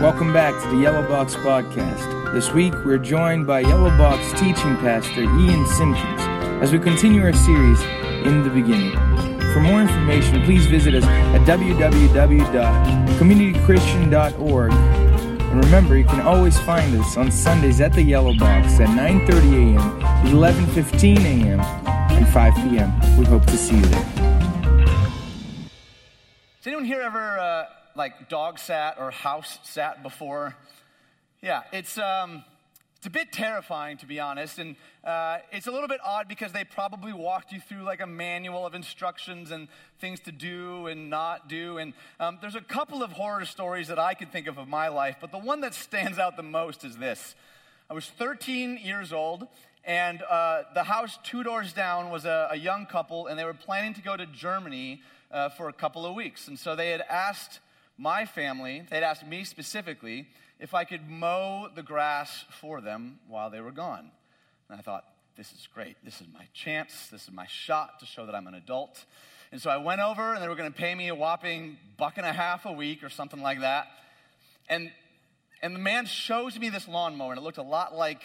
Welcome back to the Yellow Box Podcast. This week we're joined by Yellow Box teaching pastor Ian Simpkins as we continue our series, In the Beginning. For more information, please visit us at www.communitychristian.org. And remember, you can always find us on Sundays at the Yellow Box at 9.30 a.m., 11.15 a.m., and 5 p.m. We hope to see you there. Has anyone here ever uh, like dog sat or house sat before? Yeah, it's um, it's a bit terrifying to be honest, and uh, it's a little bit odd because they probably walked you through like a manual of instructions and things to do and not do. And um, there's a couple of horror stories that I could think of of my life, but the one that stands out the most is this. I was 13 years old, and uh, the house two doors down was a, a, young couple, and they were planning to go to Germany uh, for a couple of weeks. And so they had asked my family, they'd asked me specifically, if I could mow the grass for them while they were gone. And I thought, this is great. This is my chance. This is my shot to show that I'm an adult. And so I went over, and they were going to pay me a whopping buck and a half a week or something like that. And, and the man shows me this lawnmower, and it looked a lot like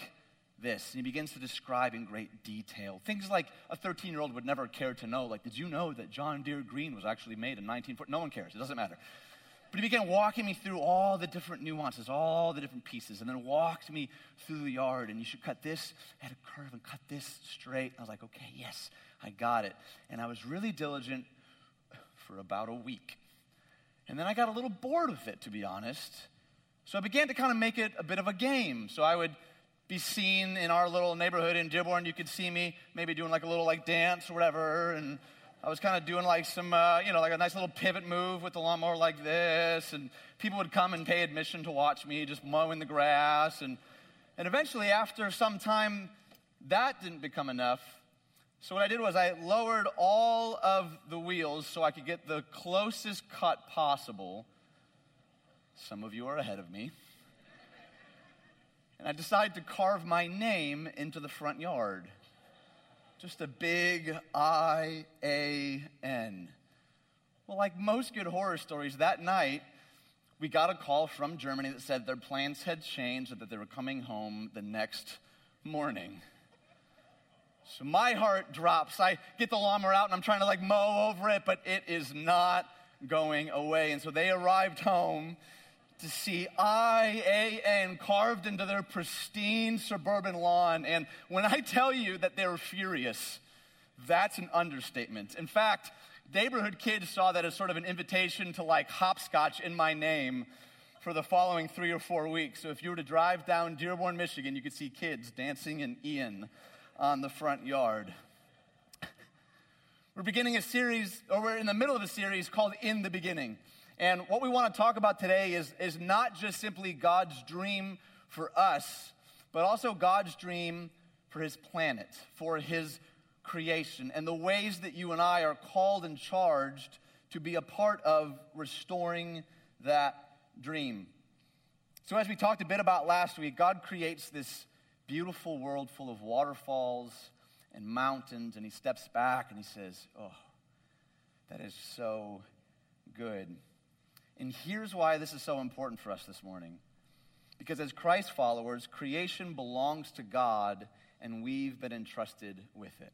this. And he begins to describe in great detail things like a 13 year old would never care to know. Like, did you know that John Deere Green was actually made in 1940? No one cares. It doesn't matter. But he began walking me through all the different nuances, all the different pieces, and then walked me through the yard. And you should cut this at a curve and cut this straight. I was like, okay, yes, I got it. And I was really diligent for about a week. And then I got a little bored with it, to be honest. So I began to kind of make it a bit of a game. So I would be seen in our little neighborhood in Dearborn. You could see me maybe doing like a little like dance or whatever. And I was kind of doing like some, uh, you know, like a nice little pivot move with the lawnmower like this. And people would come and pay admission to watch me just mowing the grass. And, and eventually, after some time, that didn't become enough. So what I did was I lowered all of the wheels so I could get the closest cut possible. Some of you are ahead of me. And I decided to carve my name into the front yard. Just a big I A N. Well, like most good horror stories, that night we got a call from Germany that said their plans had changed and that they were coming home the next morning. So my heart drops. I get the lawnmower out and I'm trying to like mow over it, but it is not going away. And so they arrived home to see I A N carved into their pristine suburban lawn. And when I tell you that they were furious, that's an understatement. In fact, neighborhood kids saw that as sort of an invitation to like hopscotch in my name for the following three or four weeks. So if you were to drive down Dearborn, Michigan, you could see kids dancing in Ian on the front yard. We're beginning a series, or we're in the middle of a series called In the Beginning. And what we want to talk about today is, is not just simply God's dream for us, but also God's dream for his planet, for his creation, and the ways that you and I are called and charged to be a part of restoring that dream. So, as we talked a bit about last week, God creates this beautiful world full of waterfalls and mountains, and he steps back and he says, Oh, that is so good. And here's why this is so important for us this morning. Because as Christ followers, creation belongs to God and we've been entrusted with it.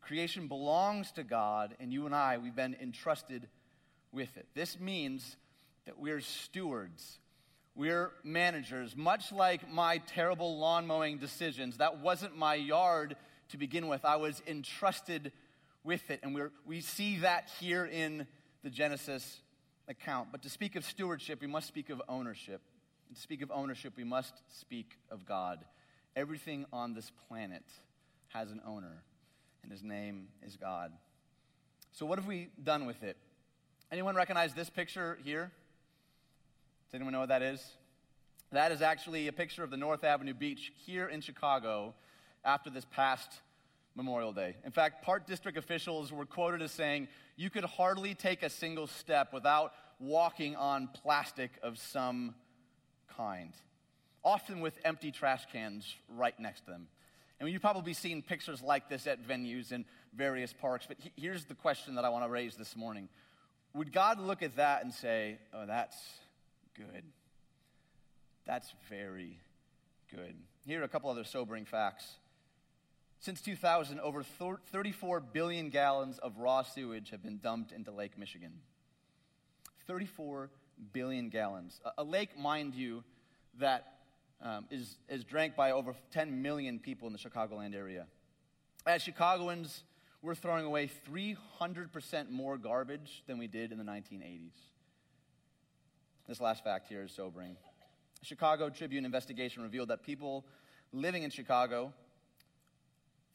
Creation belongs to God and you and I, we've been entrusted with it. This means that we're stewards. We're managers. Much like my terrible lawn mowing decisions, that wasn't my yard to begin with. I was entrusted with it. And we we see that here in the Genesis account. But to speak of stewardship, we must speak of ownership. And to speak of ownership, we must speak of God. Everything on this planet has an owner, and his name is God. So, what have we done with it? Anyone recognize this picture here? Does anyone know what that is? That is actually a picture of the North Avenue Beach here in Chicago after this past Memorial Day. In fact, Park District officials were quoted as saying, You could hardly take a single step without walking on plastic of some kind, often with empty trash cans right next to them. And you've probably seen pictures like this at venues in various parks, but here's the question that I want to raise this morning Would God look at that and say, Oh, that's good? That's very good. Here are a couple other sobering facts. Since 2000, over 34 billion gallons of raw sewage have been dumped into Lake Michigan. 34 billion gallons. A, lake, mind you, that um, is is drank by over 10 million people in the Chicagoland area. As Chicagoans, we're throwing away 300% more garbage than we did in the 1980s. This last fact here is sobering. A Chicago Tribune investigation revealed that people living in Chicago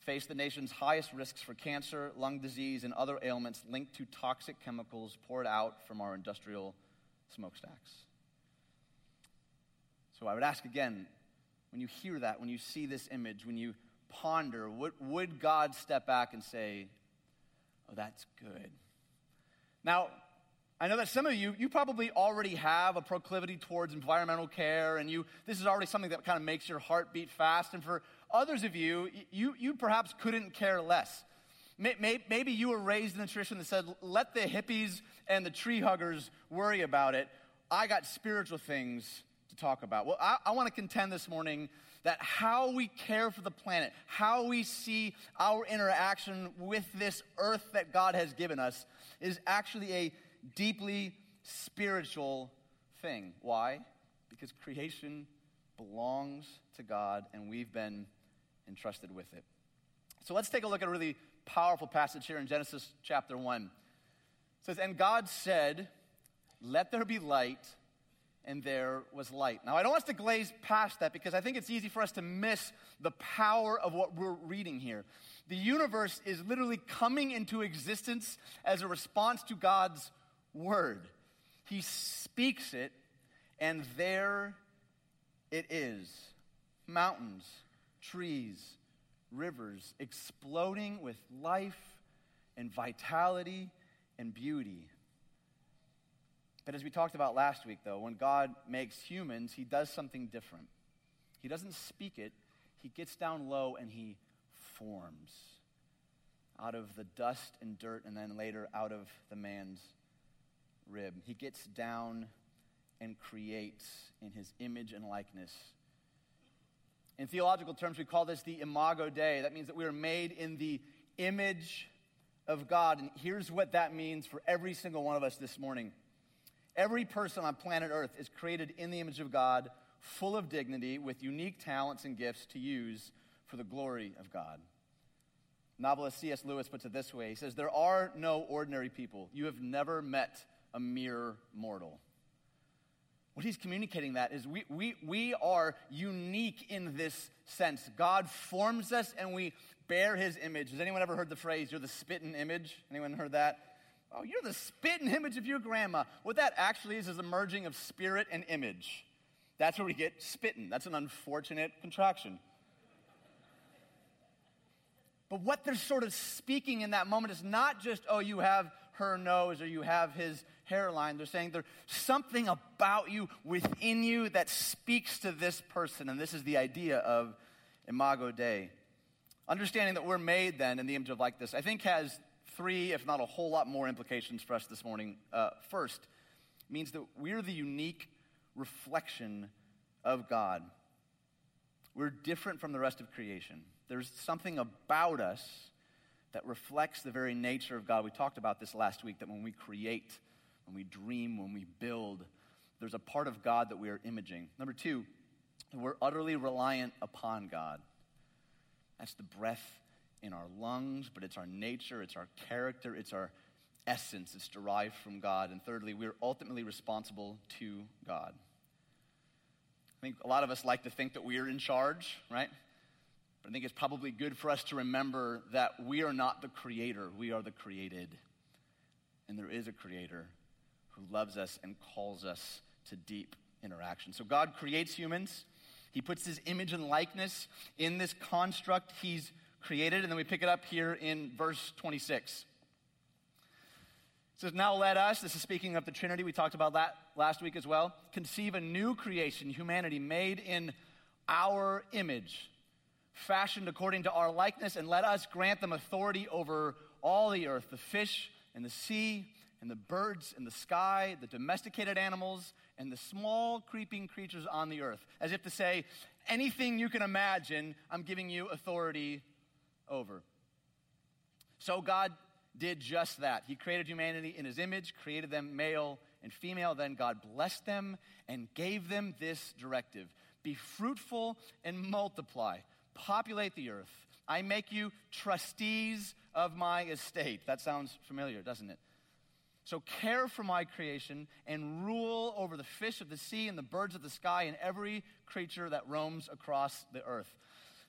face the nation's highest risks for cancer, lung disease, and other ailments linked to toxic chemicals poured out from our industrial smokestacks. So I would ask again when you hear that, when you see this image, when you ponder, what, would God step back and say, Oh, that's good? Now, I know that some of you, you probably already have a proclivity towards environmental care, and you, this is already something that kind of makes your heart beat fast. And for others of you, you, you perhaps couldn't care less. Maybe you were raised in a tradition that said, let the hippies and the tree huggers worry about it. I got spiritual things to talk about. Well, I, I want to contend this morning that how we care for the planet, how we see our interaction with this earth that God has given us, is actually a deeply spiritual thing. Why? Because creation belongs to God and we've been entrusted with it. So let's take a look at a really powerful passage here in Genesis chapter 1. It says, And God said, Let there be light and there was light. Now, I don't want us to glaze past that because I think it's easy for us to miss the power of what we're reading here. The universe is literally coming into existence as a response to God's word. He speaks it, and there it is mountains, trees, rivers exploding with life and vitality and beauty. But as we talked about last week, though, when God makes humans, he does something different. He doesn't speak it, he gets down low and he forms out of the dust and dirt, and then later out of the man's rib. He gets down and creates in his image and likeness. In theological terms, we call this the Imago Dei. That means that we are made in the image of God. And here's what that means for every single one of us this morning. Every person on planet Earth is created in the image of God, full of dignity, with unique talents and gifts to use for the glory of God. Novelist C.S. Lewis puts it this way He says, There are no ordinary people. You have never met a mere mortal. What he's communicating that is we, we, we are unique in this sense. God forms us and we bear his image. Has anyone ever heard the phrase, you're the spitting image? Anyone heard that? Oh, you're the spitting image of your grandma. What that actually is is a merging of spirit and image. That's where we get spitting. That's an unfortunate contraction. But what they're sort of speaking in that moment is not just, oh, you have her nose or you have his hairline. They're saying there's something about you within you that speaks to this person. And this is the idea of Imago Dei. Understanding that we're made then in the image of like this, I think has three, if not a whole lot more implications for us this morning. Uh, first, means that we're the unique reflection of God. We're different from the rest of creation. There's something about us that reflects the very nature of God. We talked about this last week that when we create, when we dream, when we build, there's a part of God that we are imaging. Number two, we're utterly reliant upon God. That's the breath in our lungs, but it's our nature, it's our character, it's our essence. It's derived from God. And thirdly, we're ultimately responsible to God. I think a lot of us like to think that we are in charge, right? But I think it's probably good for us to remember that we are not the creator, we are the created. And there is a creator who loves us and calls us to deep interaction. So God creates humans. He puts his image and likeness in this construct he's created. And then we pick it up here in verse 26. It says, Now let us, this is speaking of the Trinity, we talked about that last week as well, conceive a new creation, humanity made in our image, fashioned according to our likeness, and let us grant them authority over all the earth, the fish and the sea and the birds in the sky, the domesticated animals, and the small creeping creatures on the earth. As if to say, anything you can imagine, I'm giving you authority over. So God did just that. He created humanity in his image, created them male and female. Then God blessed them and gave them this directive Be fruitful and multiply, populate the earth. I make you trustees of my estate. That sounds familiar, doesn't it? So care for my creation and rule over the fish of the sea and the birds of the sky and every creature that roams across the earth.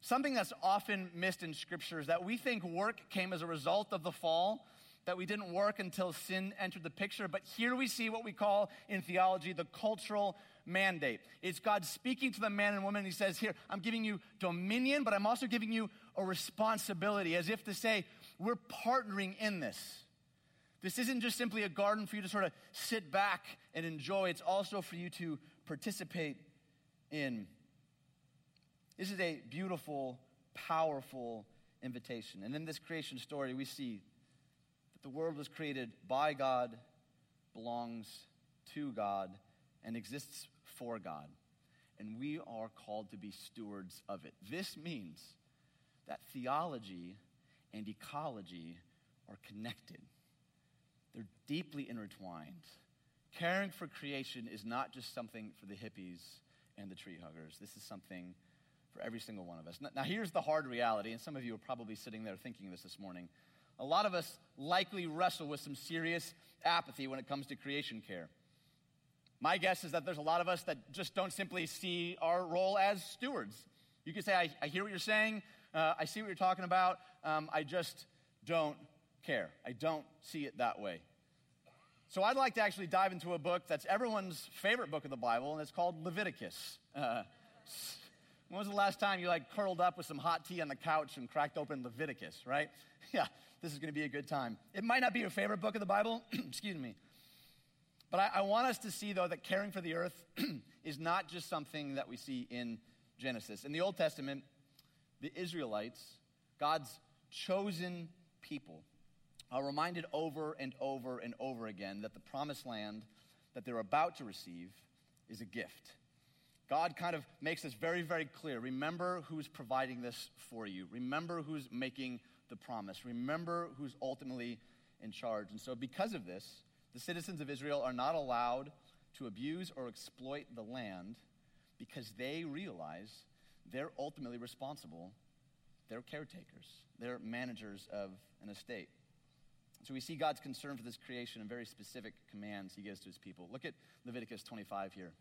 Something that's often missed in Scripture is that we think work came as a result of the fall, that we didn't work until sin entered the picture. But here we see what we call in theology the cultural mandate. It's God speaking to the man and woman. He says, Here, I'm giving you dominion, but I'm also giving you a responsibility, as if to say, We're partnering in this. This isn't just simply a garden for you to sort of sit back and enjoy, it's also for you to participate in. This is a beautiful, powerful invitation. And in this creation story, we see that the world was created by God, belongs to God, and exists for God. And we are called to be stewards of it. This means that theology and ecology are connected, they're deeply intertwined. Caring for creation is not just something for the hippies and the tree huggers. This is something for every single one of us. Now, here's the hard reality, and some of you are probably sitting there thinking this this morning. A lot of us likely wrestle with some serious apathy when it comes to creation care. My guess is that there's a lot of us that just don't simply see our role as stewards. You can say, I, I hear what you're saying, uh, I see what you're talking about, um, I just don't care. I don't see it that way. So I'd like to actually dive into a book that's everyone's favorite book of the Bible, and it's called Leviticus. Uh, when was the last time you like curled up with some hot tea on the couch and cracked open Leviticus, right? Yeah, this is going to be a good time. It might not be your favorite book of the Bible, excuse me. But I, I, want us to see, though, that caring for the earth is not just something that we see in Genesis. In the Old Testament, the Israelites, God's chosen people, are reminded over and over and over again that the promised land that they're about to receive is a gift. God kind of makes this very, very clear. Remember who's providing this for you. Remember who's making the promise. Remember who's ultimately in charge. And so, because of this, the citizens of Israel are not allowed to abuse or exploit the land because they realize they're ultimately responsible. They're caretakers, they're managers of an estate. So we see God's concern for this creation and very specific commands he gives to his people. Look at Leviticus 25 here.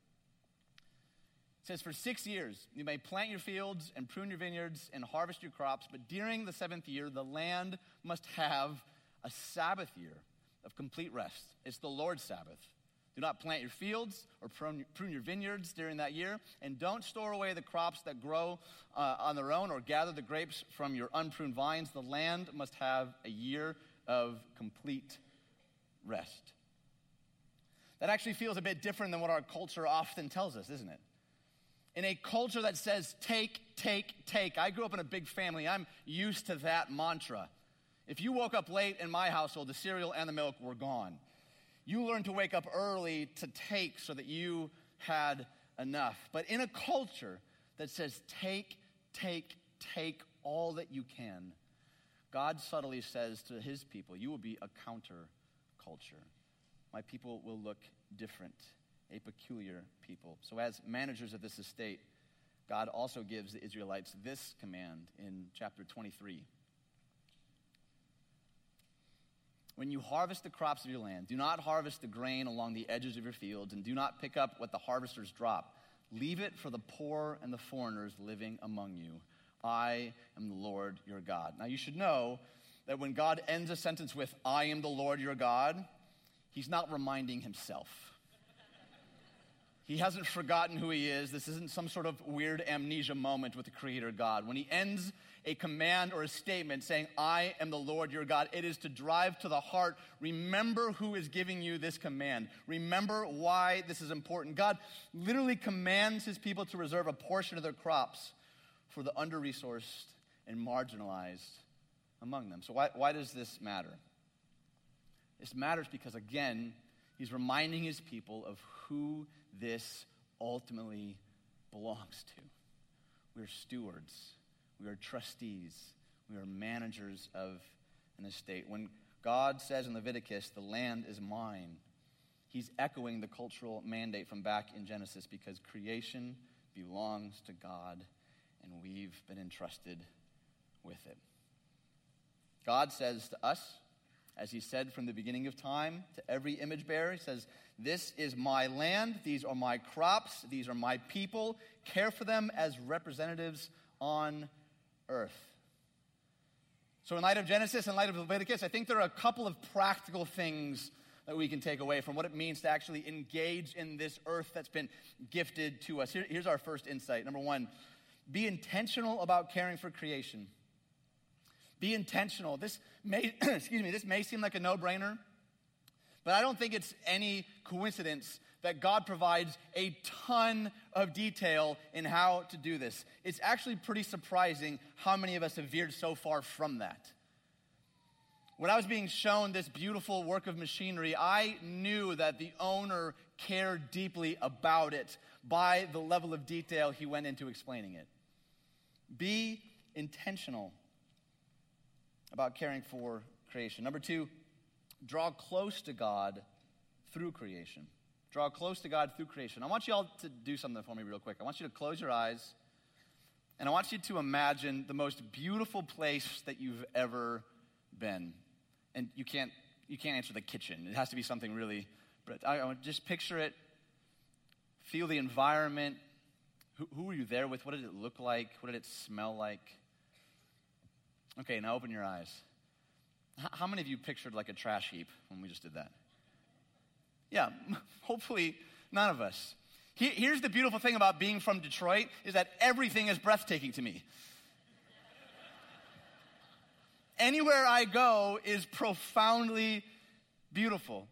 It says, For six years you may plant your fields and prune your vineyards and harvest your crops, but during the seventh year, the land must have a Sabbath year of complete rest. It's the Lord's Sabbath. Do not plant your fields or prune, your vineyards during that year, and don't store away the crops that grow uh, on their own or gather the grapes from your unpruned vines. The land must have a year of complete rest. That actually feels a bit different than what our culture often tells us, isn't it? in a culture that says take, take, take. I grew up in a big family. I'm used to that mantra. If you woke up late in my household, the cereal and the milk were gone. You learned to wake up early to take so that you had enough. But in a culture that says take, take, take all that you can, God subtly says to his people, You will be a counter culture. My people will look different a peculiar people. So, as managers of this estate, God also gives the Israelites this command in chapter 23. When you harvest the crops of your land, do not harvest the grain along the edges of your fields, and do not pick up what the harvesters drop. Leave it for the poor and the foreigners living among you. I am the Lord your God. Now, you should know that when God ends a sentence with, I am the Lord your God, he's not reminding himself. He hasn't forgotten who he is. This isn't some sort of weird amnesia moment with the Creator God. When he ends a command or a statement saying, I am the Lord your God, it is to drive to the heart. Remember who is giving you this command. Remember why this is important. God literally commands his people to reserve a portion of their crops for the under resourced and marginalized among them. So, why, why does this matter? This matters because, again, he's reminding his people of who this ultimately belongs to. We're stewards, we are trustees, we are managers of an estate. When God says in Leviticus, the land is mine, he's echoing the cultural mandate from back in Genesis because creation belongs to God and we've been entrusted with it. God says to us, as he said from the beginning of time to every image bearer, he says, This is my land, these are my crops, these are my people. Care for them as representatives on earth. So, in light of Genesis, in light of Leviticus, I think there are a couple of practical things that we can take away from what it means to actually engage in this earth that's been gifted to us. Here, here's our first insight. Number one, be intentional about caring for creation. Be intentional. This may, excuse me, this may seem like a no-brainer, but I don't think it's any coincidence that God provides a ton of detail in how to do this. It's actually pretty surprising how many of us have veered so far from that. When I was being shown this beautiful work of machinery, I knew that the owner cared deeply about it by the level of detail he went into explaining it. Be intentional about caring for creation. Number two, draw close to God through creation. Draw close to God through creation. I want you all to do something for me, real quick. I want you to close your eyes, and I want you to imagine the most beautiful place that you've ever been. And you can't, you can't answer the kitchen, it has to be something really. But I, I just picture it, feel the environment. Who, who were you there with? What did it look like? What did it smell like? Okay, now open your eyes. How many of you pictured like a trash heap when we just did that? Yeah, hopefully none of us. Here's the beautiful thing about being from Detroit is that everything is breathtaking to me. Anywhere I go is profoundly beautiful.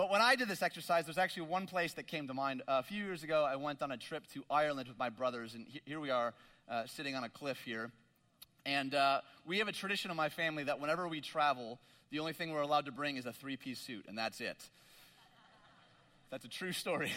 But when I did this exercise, there's actually one place that came to mind. a few years ago, I went on a trip to Ireland with my brothers, and here we are uh, sitting on a cliff here. And uh, we have a tradition in my family that whenever we travel, the only thing we're allowed to bring is a three piece suit, and that's it. That's a true story.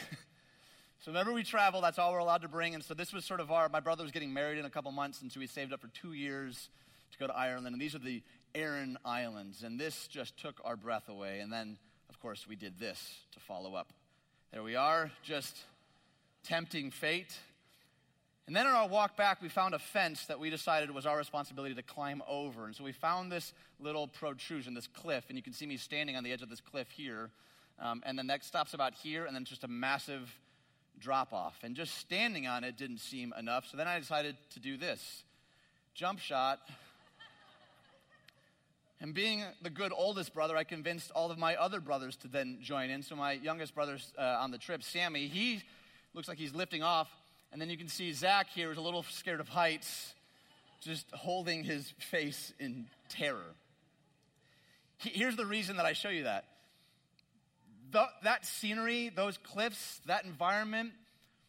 so whenever we travel, that's all we're allowed to bring. And so this was sort of our, my brother was getting married in a couple months, and so we saved up for two years to go to Ireland. And these are the Aran Islands. And this just took our breath away. And then, course, we did this to follow up. There we are, just tempting fate. And then on our walk back, we found a fence that we decided was our responsibility to climb over. And so we found this little protrusion, this cliff, and you can see me standing on the edge of this cliff here. Um, and the next stops about here, and then just a massive drop off. And just standing on it didn't seem enough, so then I decided to do this jump shot. And being the good oldest brother, I convinced all of my other brothers to then join in. So my youngest brother uh, on the trip, Sammy, he looks like he's lifting off and then you can see Zach here is a little scared of heights, just holding his face in terror. Here's the reason that I show you that. The, that scenery, those cliffs, that environment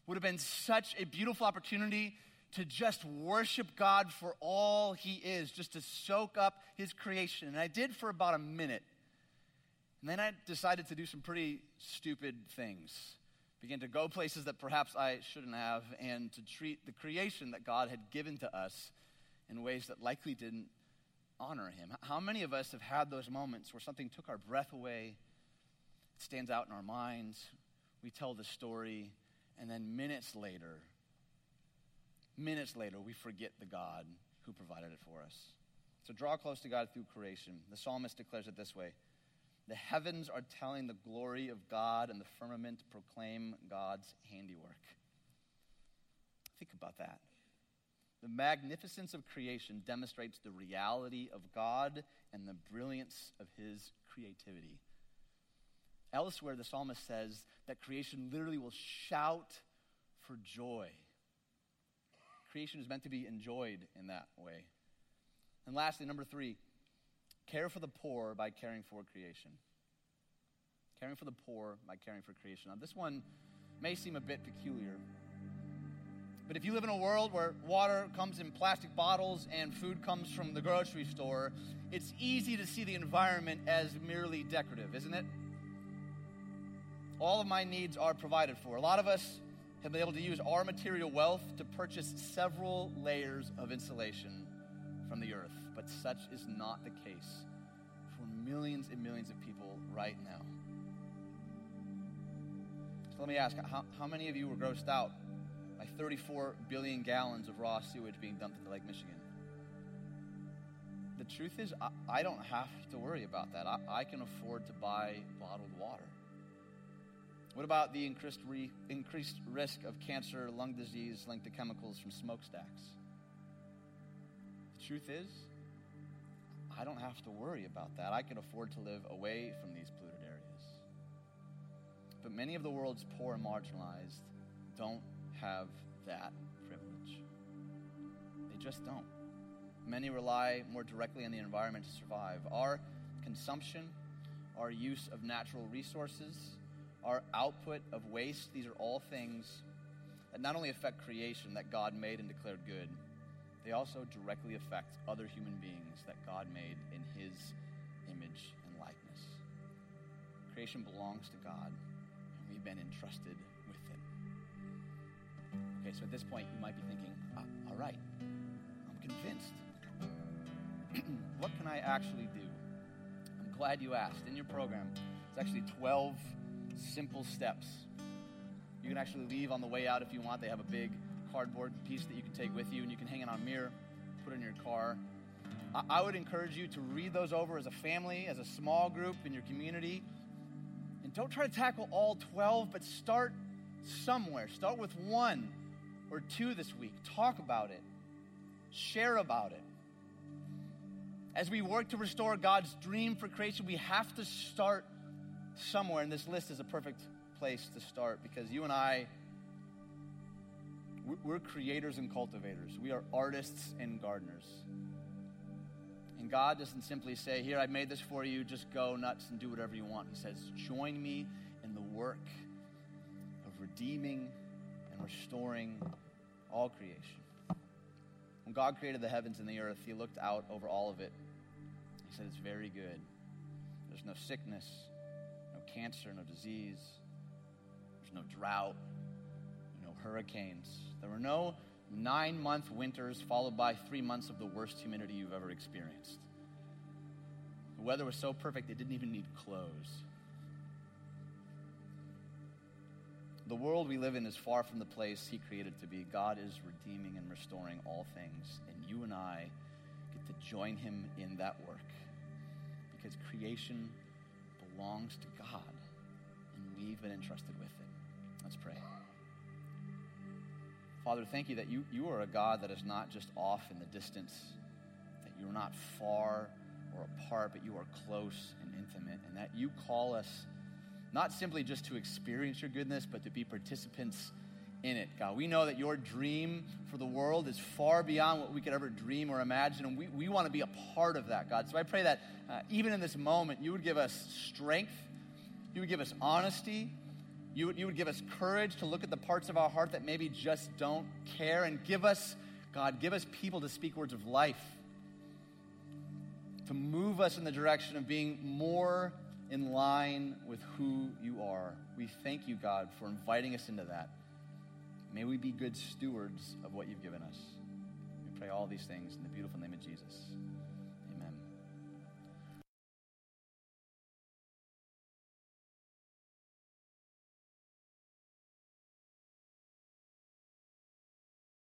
would have been such a beautiful opportunity to just worship God for all He is, just to soak up His creation. And I did for about a minute. And then I decided to do some pretty stupid things began to go places that perhaps I shouldn't have, and to treat the creation that God had given to us in ways that likely didn't honor Him. How many of us have had those moments where something took our breath away, it stands out in our minds, we tell the story, and then minutes later, minutes later, we forget the God who provided it for us. So draw close to God through creation. The psalmist declares it this way the heavens are telling the glory of God, and the firmament proclaim God's handiwork. Think about that. The magnificence of creation demonstrates the reality of God and the brilliance of his creativity. Elsewhere, the psalmist says that creation literally will shout for joy. Creation is meant to be enjoyed in that way. And lastly, number three, Care for the poor by caring for creation. Caring for the poor by caring for creation. Now, this one may seem a bit peculiar. But if you live in a world where water comes in plastic bottles and food comes from the grocery store, it's easy to see the environment as merely decorative, isn't it? All of my needs are provided for. A lot of us have been able to use our material wealth to purchase several layers of insulation from the earth, but such is not the case for millions and millions of people right now. So let me ask how, how many of you were grossed out by 34 billion gallons of raw sewage being dumped into Lake Michigan? The truth is, I, I don't have to worry about that. I, I can afford to buy bottled water. What about the increased, re, increased risk of cancer, lung disease linked to chemicals from smokestacks? The truth is, I don't have to worry about that. I can afford to live away from these polluted areas. But many of the world's poor and marginalized don't have that privilege. They just don't. Many rely more directly on the environment to survive. Our consumption, our use of natural resources, our output of waste, these are all things that not only affect creation that God made and declared good, they also directly affect other human beings that God made in His image and likeness. Creation belongs to God, and we've been entrusted with it. Okay, so at this point, you might be thinking, ah, all right, I'm convinced. what can I actually do? I'm glad you asked. In your program, it's actually 12 simple steps. You can actually leave on the way out if you want. They have a big cardboard piece that you can take with you, and you can hang it on a mirror, put it in your car. I, I would encourage you to read those over as a family, as a small group in your community. And don't try to tackle all 12, but start somewhere. Start with one or two this week. Talk about it, share about it. As we work to restore God's dream for creation, we have to start somewhere, and this list is a perfect place to start because you and I, we're creators and cultivators. We are artists and gardeners. And God doesn't simply say, Here, I made this for you, just go nuts and do whatever you want. He says, Join me in the work of redeeming and restoring all creation. When God created the heavens and the earth, He looked out over all of it. He said, It's very good. There's no sickness, cancer, no disease. There's no drought, no hurricanes. There were no nine month winters followed by three months of the worst humidity you've ever experienced. The weather was so perfect, it didn't even need clothes. The world we live in is far from the place He created to be. God is redeeming and restoring all things, and you and I get to join Him in that work because creation belongs to God, and we've been entrusted with it. Let's pray. Father, thank you that you, you are a God that is not just off in the distance, that you're not far or apart, but you are close and intimate, and that you call us not simply just to experience your goodness, but to be participants in it, God. We know that your dream for the world is far beyond what we could ever dream or imagine, and we, we want to be a part of that, God. So I pray that uh, even in this moment, you would give us strength, you would give us honesty, you would, you would give us courage to look at the parts of our heart that maybe just don't care, and give us, God, give us people to speak words of life, to move us in the direction of being more in line with who you are. We thank you, God, for inviting us into that. May we be good stewards of what you've given us. We pray all these things in the beautiful name of Jesus.